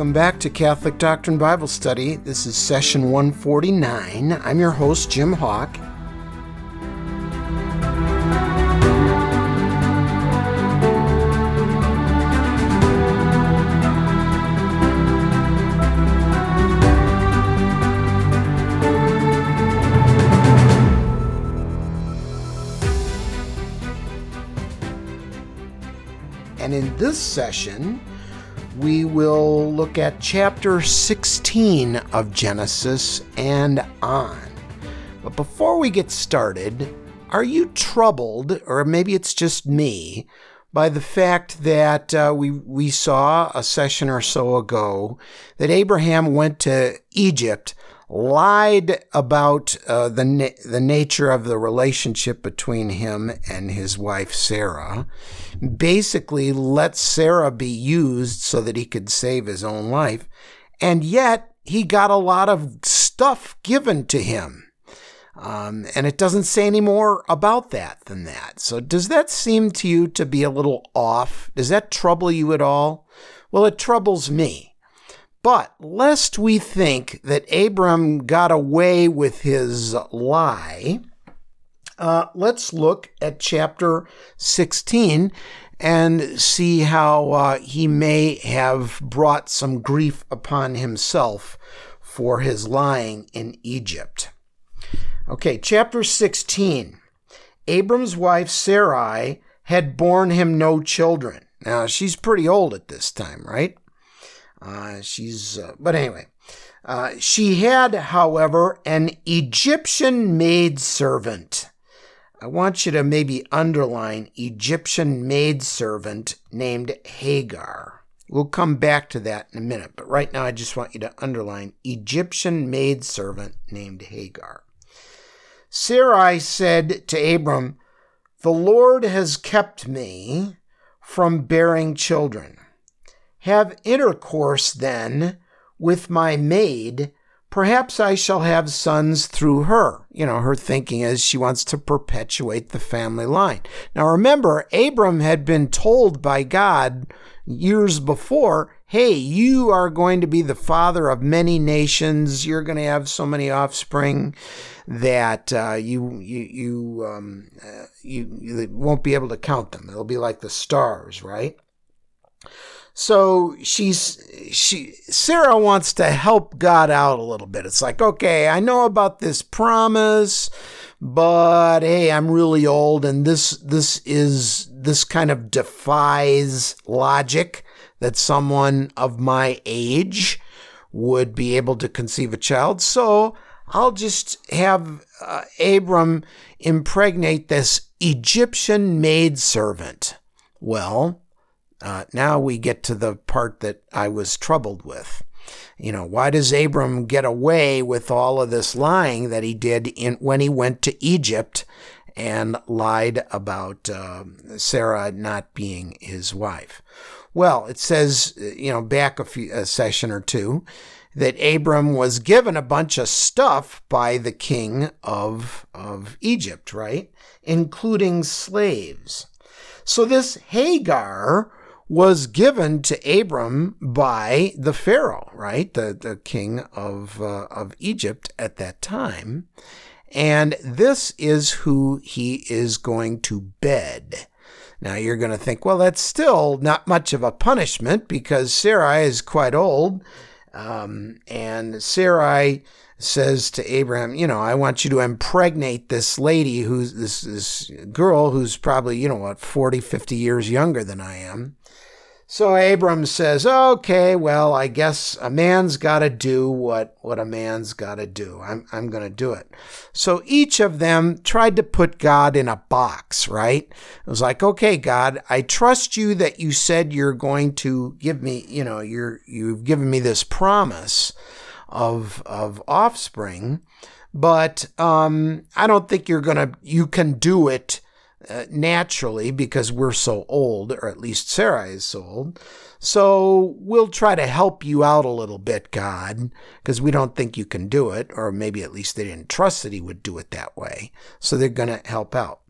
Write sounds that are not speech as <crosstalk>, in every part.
Welcome back to Catholic Doctrine Bible Study. This is session 149. I'm your host, Jim Hawk. And in this session, we will look at chapter 16 of Genesis and on. But before we get started, are you troubled, or maybe it's just me, by the fact that uh, we, we saw a session or so ago that Abraham went to Egypt lied about uh, the na- the nature of the relationship between him and his wife Sarah. Basically, let Sarah be used so that he could save his own life, and yet he got a lot of stuff given to him. Um, and it doesn't say any more about that than that. So, does that seem to you to be a little off? Does that trouble you at all? Well, it troubles me. But lest we think that Abram got away with his lie, uh, let's look at chapter 16 and see how uh, he may have brought some grief upon himself for his lying in Egypt. Okay, chapter 16. Abram's wife Sarai had borne him no children. Now, she's pretty old at this time, right? Uh, she's, uh, but anyway, uh, she had, however, an Egyptian maidservant. I want you to maybe underline Egyptian maidservant named Hagar. We'll come back to that in a minute, but right now I just want you to underline Egyptian maidservant named Hagar. Sarai said to Abram, The Lord has kept me from bearing children. Have intercourse then with my maid. Perhaps I shall have sons through her. You know, her thinking is she wants to perpetuate the family line. Now remember, Abram had been told by God years before, hey, you are going to be the father of many nations. You're going to have so many offspring that uh, you you you, um, uh, you you won't be able to count them. It'll be like the stars, right? So she's she Sarah wants to help God out a little bit. It's like, okay, I know about this promise, but hey, I'm really old and this this is this kind of defies logic that someone of my age would be able to conceive a child. So I'll just have uh, Abram impregnate this Egyptian maidservant. Well, uh, now we get to the part that I was troubled with. You know, why does Abram get away with all of this lying that he did in, when he went to Egypt and lied about uh, Sarah not being his wife? Well, it says, you know, back a, few, a session or two, that Abram was given a bunch of stuff by the king of, of Egypt, right? Including slaves. So this Hagar was given to Abram by the Pharaoh, right? The, the king of, uh, of Egypt at that time. And this is who he is going to bed. Now you're going to think, well, that's still not much of a punishment because Sarai is quite old. Um, and Sarai says to Abraham, you know, I want you to impregnate this lady who's this, this girl who's probably, you know what, 40, 50 years younger than I am. So Abram says, okay, well, I guess a man's got to do what, what a man's got to do. I'm, I'm going to do it. So each of them tried to put God in a box, right? It was like, okay, God, I trust you that you said you're going to give me, you know, you're, you've given me this promise of, of offspring, but, um, I don't think you're to, you can do it uh, naturally because we're so old, or at least Sarah is so old. So we'll try to help you out a little bit, God, because we don't think you can do it, or maybe at least they didn't trust that he would do it that way. So they're going to help out.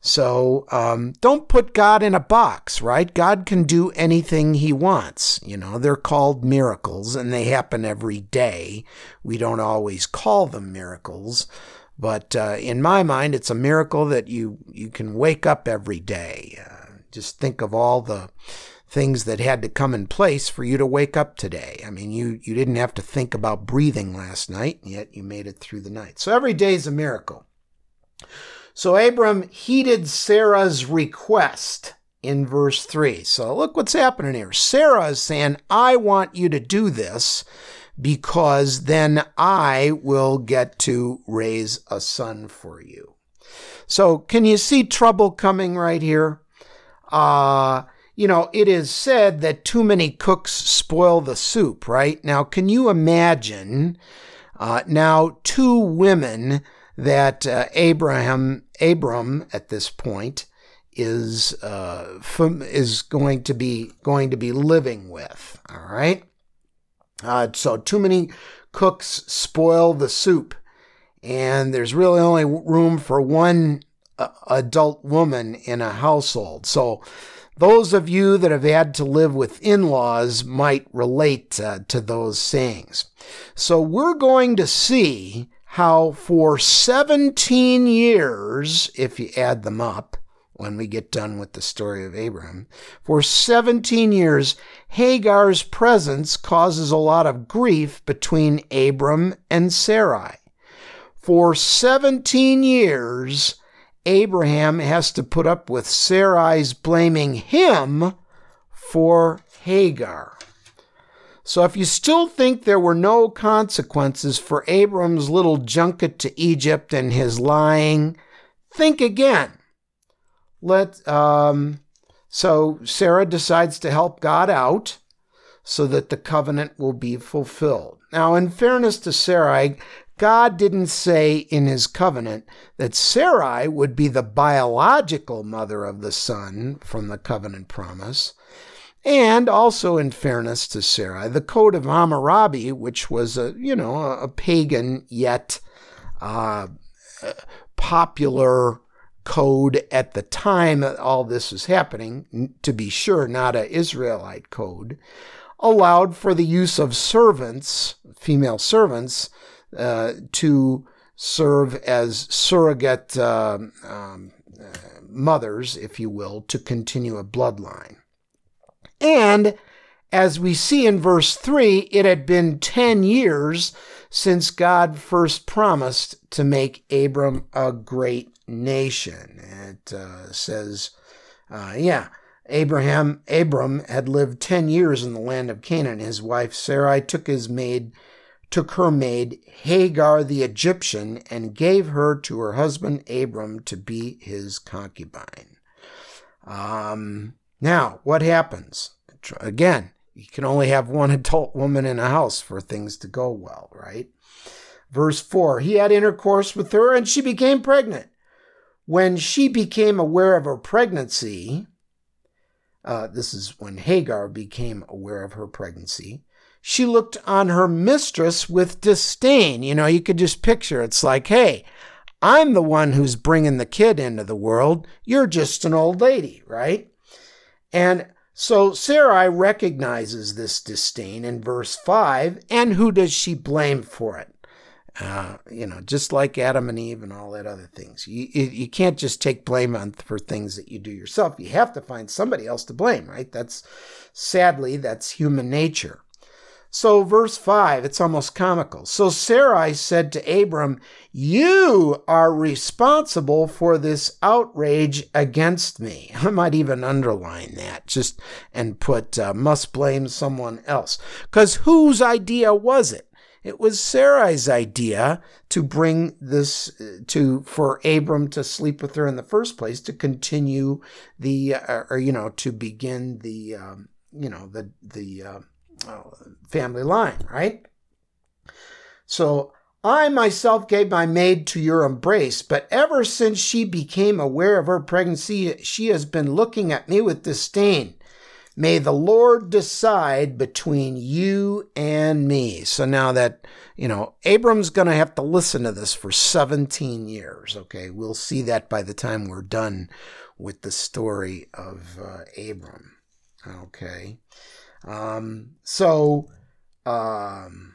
So um, don't put God in a box, right? God can do anything he wants. You know, they're called miracles and they happen every day. We don't always call them miracles. But uh, in my mind, it's a miracle that you, you can wake up every day. Uh, just think of all the things that had to come in place for you to wake up today. I mean, you, you didn't have to think about breathing last night, yet you made it through the night. So every day is a miracle. So Abram heeded Sarah's request in verse 3. So look what's happening here. Sarah is saying, I want you to do this because then I will get to raise a son for you. So can you see trouble coming right here? Uh, you know, it is said that too many cooks spoil the soup, right? Now, can you imagine uh, now two women that uh, Abraham Abram at this point is uh, is going to be going to be living with. All right. Uh, so too many cooks spoil the soup, and there's really only room for one uh, adult woman in a household. So those of you that have had to live with in-laws might relate uh, to those sayings. So we're going to see how for 17 years, if you add them up, when we get done with the story of Abraham, for 17 years, Hagar's presence causes a lot of grief between Abram and Sarai. For 17 years, Abraham has to put up with Sarai's blaming him for Hagar. So if you still think there were no consequences for Abram's little junket to Egypt and his lying, think again. Let um, so Sarah decides to help God out so that the covenant will be fulfilled. Now, in fairness to Sarai, God didn't say in his covenant that Sarai would be the biological mother of the son from the covenant promise. And also, in fairness to Sarah, the Code of Hammurabi, which was a you know a, pagan yet uh, popular code at the time that all this was happening, to be sure, not an Israelite code, allowed for the use of servants, female servants, uh, to serve as surrogate uh, um, uh, mothers, if you will, to continue a bloodline. And as we see in verse 3, it had been 10 years since God first promised to make Abram a great nation. It uh, says, uh, yeah, Abraham, Abram had lived 10 years in the land of Canaan. His wife Sarai took his maid, took her maid Hagar the Egyptian and gave her to her husband Abram to be his concubine. Um, now, what happens? Again, you can only have one <laughs> adult woman in a house for things to go well, right? Verse 4 He had intercourse with her and she became pregnant. When she became aware of her pregnancy, uh, this is when Hagar became aware of her pregnancy, she looked on her mistress with disdain. You know, you could just picture it's like, hey, I'm the one who's bringing the kid into the world. You're just an old lady, right? And so Sarai recognizes this disdain in verse 5, and who does she blame for it? Uh, you know, just like Adam and Eve and all that other things. You, you can't just take blame on for things that you do yourself. You have to find somebody else to blame, right? That's sadly, that's human nature. So, verse 5, it's almost comical. So Sarai said to Abram, You are responsible for this outrage against me. <laughs> I might even underline that just and put uh, must blame someone else. Because whose idea was it? It was Sarai's idea to bring this to for Abram to sleep with her in the first place to continue the uh, or you know to begin the um, you know the the uh, family line, right? So I myself gave my maid to your embrace, but ever since she became aware of her pregnancy, she has been looking at me with disdain. May the Lord decide between you and me. So now that, you know, Abram's going to have to listen to this for 17 years. Okay. We'll see that by the time we're done with the story of uh, Abram. Okay. Um, so, um,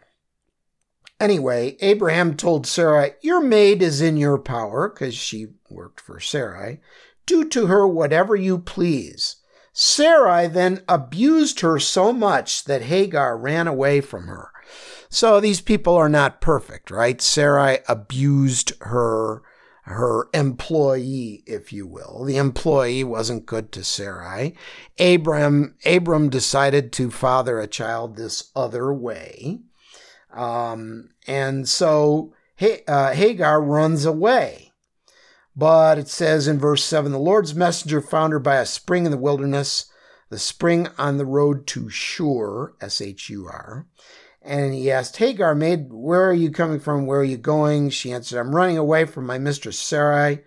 anyway, Abraham told Sarah, Your maid is in your power, because she worked for Sarai. Do to her whatever you please. Sarai then abused her so much that Hagar ran away from her. So these people are not perfect, right? Sarai abused her her employee, if you will. The employee wasn't good to Sarai. Abram Abram decided to father a child this other way. Um, and so uh, Hagar runs away. But it says in verse 7 the Lord's messenger found her by a spring in the wilderness, the spring on the road to Shur, S H U R. And he asked Hagar, Maid, where are you coming from? Where are you going? She answered, I'm running away from my mistress Sarai.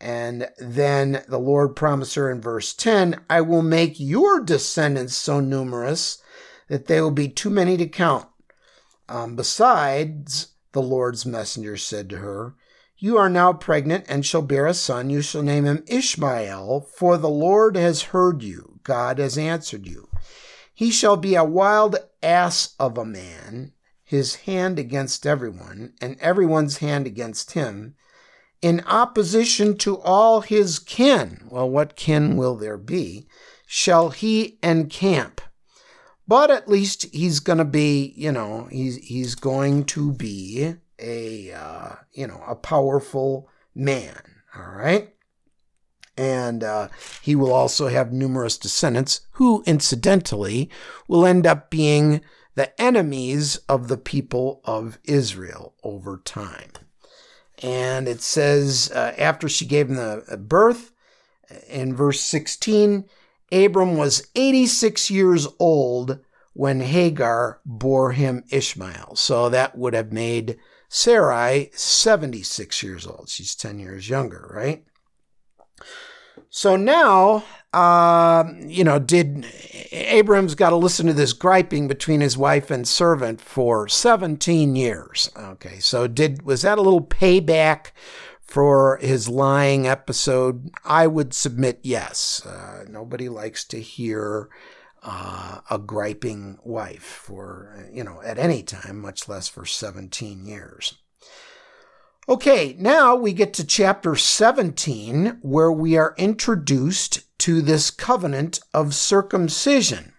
And then the Lord promised her in verse 10, I will make your descendants so numerous that they will be too many to count. Um, besides, the Lord's messenger said to her, You are now pregnant and shall bear a son. You shall name him Ishmael, for the Lord has heard you. God has answered you. He shall be a wild ass of a man, his hand against everyone, and everyone's hand against him, in opposition to all his kin. Well, what kin will there be? Shall he encamp? But at least he's going to be, you know, he's he's going to be a uh, you know a powerful man. All right. And uh, he will also have numerous descendants who, incidentally, will end up being the enemies of the people of Israel over time. And it says, uh, after she gave him the uh, birth, in verse 16, Abram was 86 years old when Hagar bore him Ishmael. So that would have made Sarai 76 years old. She's 10 years younger, right? So now, uh, you know, did Abraham's got to listen to this griping between his wife and servant for 17 years. Okay, so did was that a little payback for his lying episode? I would submit yes. Uh, nobody likes to hear uh, a griping wife for, you know, at any time, much less for 17 years. Okay, now we get to chapter 17, where we are introduced to this covenant of circumcision.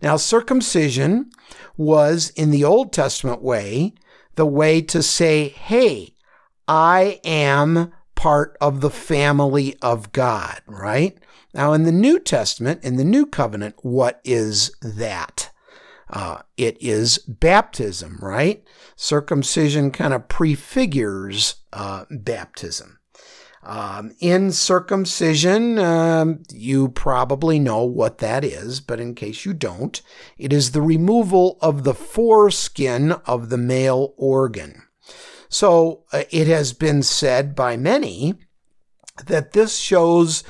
Now, circumcision was, in the Old Testament way, the way to say, hey, I am part of the family of God, right? Now, in the New Testament, in the New Covenant, what is that? Uh, it is baptism, right? Circumcision kind of prefigures uh, baptism. Um, in circumcision, um, you probably know what that is, but in case you don't, it is the removal of the foreskin of the male organ. So uh, it has been said by many that this shows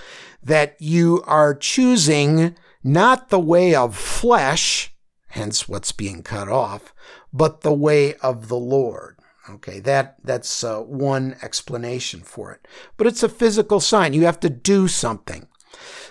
that you are choosing not the way of flesh, hence what's being cut off, but the way of the Lord. Okay, that that's uh, one explanation for it. But it's a physical sign. You have to do something.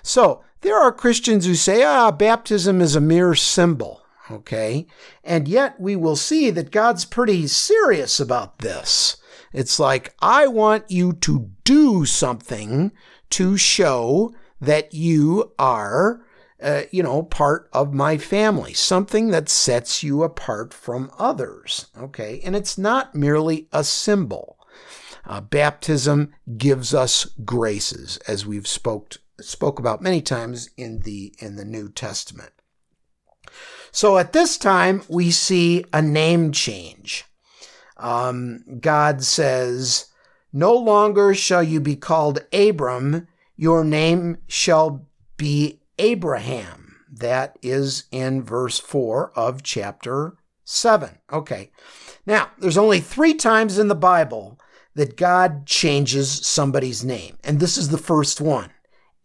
So there are Christians who say, ah, baptism is a mere symbol. Okay, and yet we will see that God's pretty serious about this. It's like, I want you to do something to show that you are uh, you know, part of my family, something that sets you apart from others. Okay. And it's not merely a symbol. Uh, baptism gives us graces, as we've spoke, spoke about many times in the, in the New Testament. So at this time, we see a name change. Um, God says, No longer shall you be called Abram, your name shall be Abraham. That is in verse 4 of chapter 7. Okay. Now, there's only three times in the Bible that God changes somebody's name, and this is the first one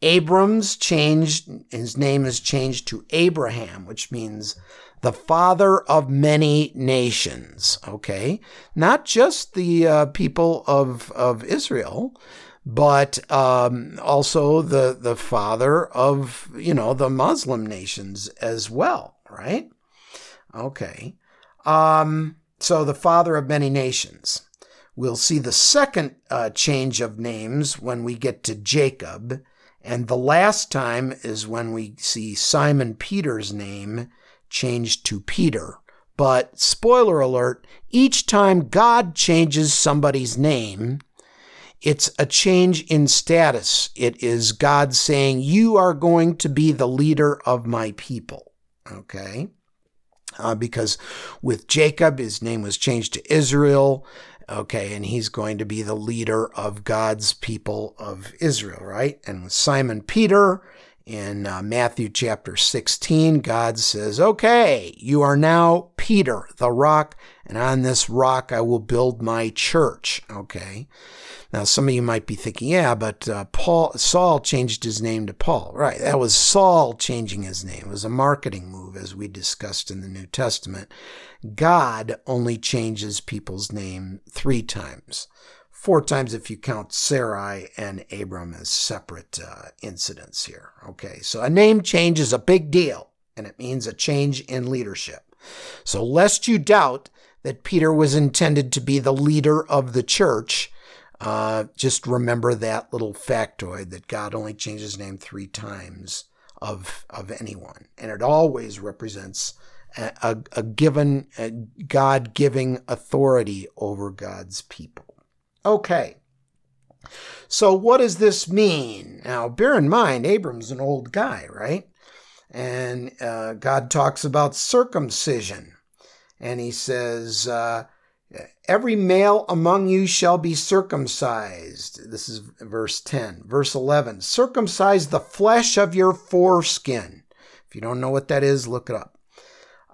Abram's changed, his name is changed to Abraham, which means the father of many nations. Okay. Not just the uh, people of, of Israel, but um, also the, the father of, you know, the Muslim nations as well, right? Okay. Um, so the father of many nations. We'll see the second uh, change of names when we get to Jacob. And the last time is when we see Simon Peter's name changed to Peter. But spoiler alert, each time God changes somebody's name, it's a change in status. It is God saying, You are going to be the leader of my people. Okay? Uh, because with Jacob, his name was changed to Israel. Okay, and he's going to be the leader of God's people of Israel, right? And with Simon Peter in uh, Matthew chapter 16, God says, Okay, you are now Peter, the rock, and on this rock I will build my church. Okay. Now, some of you might be thinking, yeah, but uh, Paul, Saul changed his name to Paul. Right. That was Saul changing his name. It was a marketing move, as we discussed in the New Testament. God only changes people's name three times. Four times if you count Sarai and Abram as separate uh, incidents here. Okay. So a name change is a big deal, and it means a change in leadership. So, lest you doubt that Peter was intended to be the leader of the church, uh, just remember that little factoid that God only changes name three times of of anyone, and it always represents a, a, a given God giving authority over God's people. Okay. So what does this mean? Now, bear in mind, Abram's an old guy, right? And uh, God talks about circumcision, and He says. Uh, Every male among you shall be circumcised. This is verse 10. Verse 11 Circumcise the flesh of your foreskin. If you don't know what that is, look it up.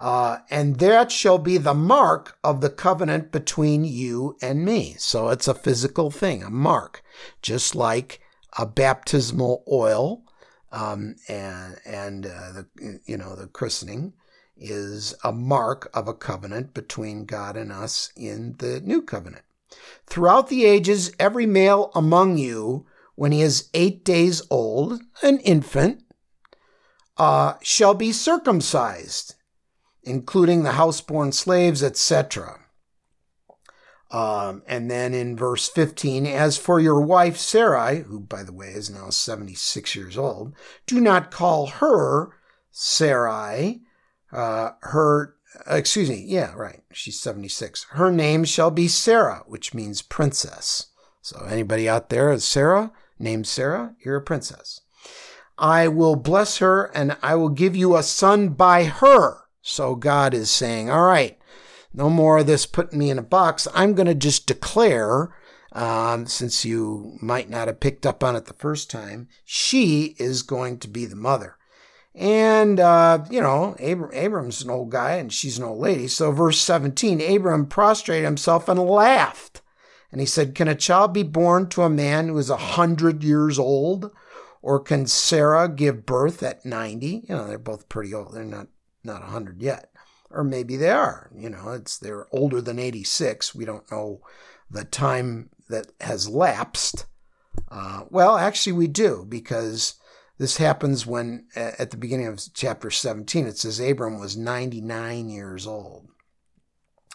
Uh, and that shall be the mark of the covenant between you and me. So it's a physical thing, a mark, just like a baptismal oil um, and and uh, the you know the christening is a mark of a covenant between God and us in the new covenant. Throughout the ages, every male among you, when he is eight days old, an infant, uh, shall be circumcised, including the houseborn slaves, etc. Um, and then in verse 15, as for your wife Sarai, who by the way is now 76 years old, do not call her Sarai, uh, her, excuse me, yeah, right. She's 76. Her name shall be Sarah, which means princess. So anybody out there is Sarah, named Sarah, you're a princess. I will bless her and I will give you a son by her. So God is saying, all right, no more of this putting me in a box. I'm going to just declare, um, since you might not have picked up on it the first time, she is going to be the mother. And, uh, you know, Abram, Abram's an old guy and she's an old lady. So, verse 17 Abram prostrated himself and laughed. And he said, Can a child be born to a man who is a hundred years old? Or can Sarah give birth at 90? You know, they're both pretty old. They're not, not 100 yet. Or maybe they are. You know, it's they're older than 86. We don't know the time that has lapsed. Uh, well, actually, we do because this happens when, at the beginning of chapter 17, it says Abram was 99 years old.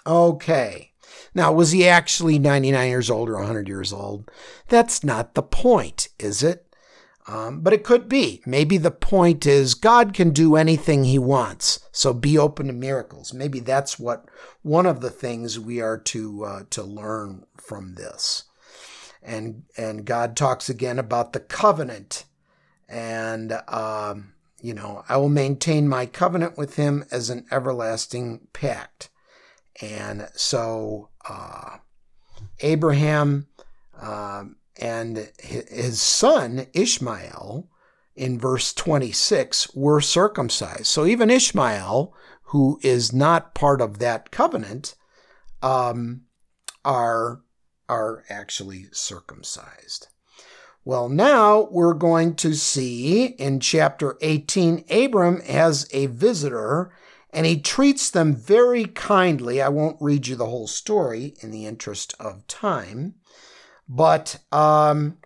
Okay. Now, was he actually 99 years old or 100 years old? That's not the point, is it? Um, but it could be. Maybe the point is God can do anything he wants, so be open to miracles. Maybe that's what one of the things we are to uh, to learn from this. And and God talks again about the covenant and um, you know I will maintain my covenant with him as an everlasting pact. And so uh, Abraham uh, and his son Ishmael in verse 26 were circumcised. So even Ishmael, who is not part of that covenant, um, are are actually circumcised. Well, now we're going to see in chapter 18, Abram has a visitor and he treats them very kindly. I won't read you the whole story in the interest of time, but um,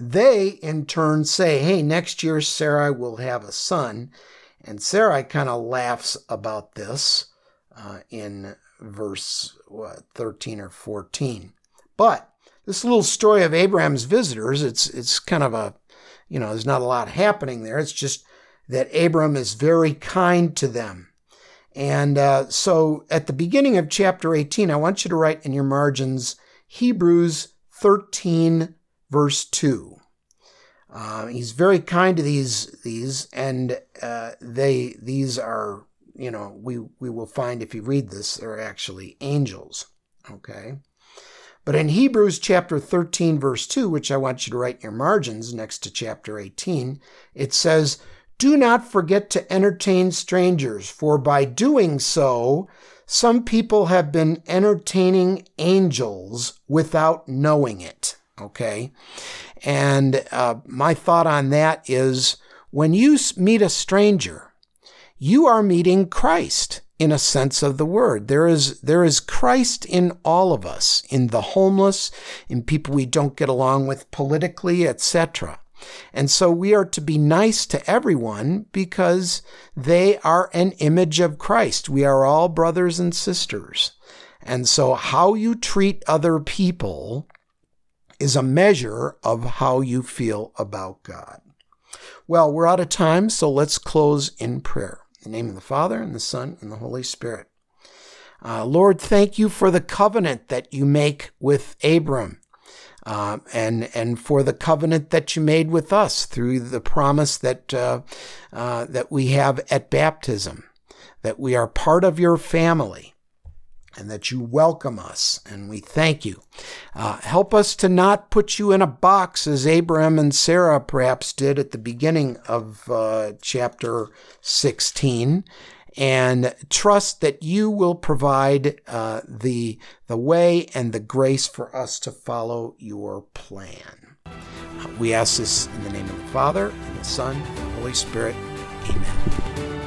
they in turn say, Hey, next year Sarai will have a son. And Sarai kind of laughs about this uh, in verse what, 13 or 14. But this little story of Abraham's visitors, it's, it's kind of a, you know, there's not a lot happening there. It's just that Abram is very kind to them. And uh, so at the beginning of chapter 18, I want you to write in your margins Hebrews 13, verse 2. Uh, he's very kind to these these, and uh, they these are you know we we will find if you read this they're actually angels. Okay, but in Hebrews chapter 13 verse 2, which I want you to write in your margins next to chapter 18, it says, "Do not forget to entertain strangers, for by doing so." Some people have been entertaining angels without knowing it. Okay. And uh, my thought on that is when you meet a stranger, you are meeting Christ in a sense of the word. There is, there is Christ in all of us, in the homeless, in people we don't get along with politically, etc. And so we are to be nice to everyone because they are an image of Christ. We are all brothers and sisters. And so how you treat other people is a measure of how you feel about God. Well, we're out of time, so let's close in prayer. In the name of the Father, and the Son, and the Holy Spirit. Uh, Lord, thank you for the covenant that you make with Abram. Uh, and and for the covenant that you made with us through the promise that uh, uh, that we have at baptism, that we are part of your family, and that you welcome us, and we thank you. Uh, help us to not put you in a box as Abraham and Sarah perhaps did at the beginning of uh, chapter 16, and trust that you will provide uh, the, the way and the grace for us to follow your plan. We ask this in the name of the Father, and the Son, and the Holy Spirit. Amen.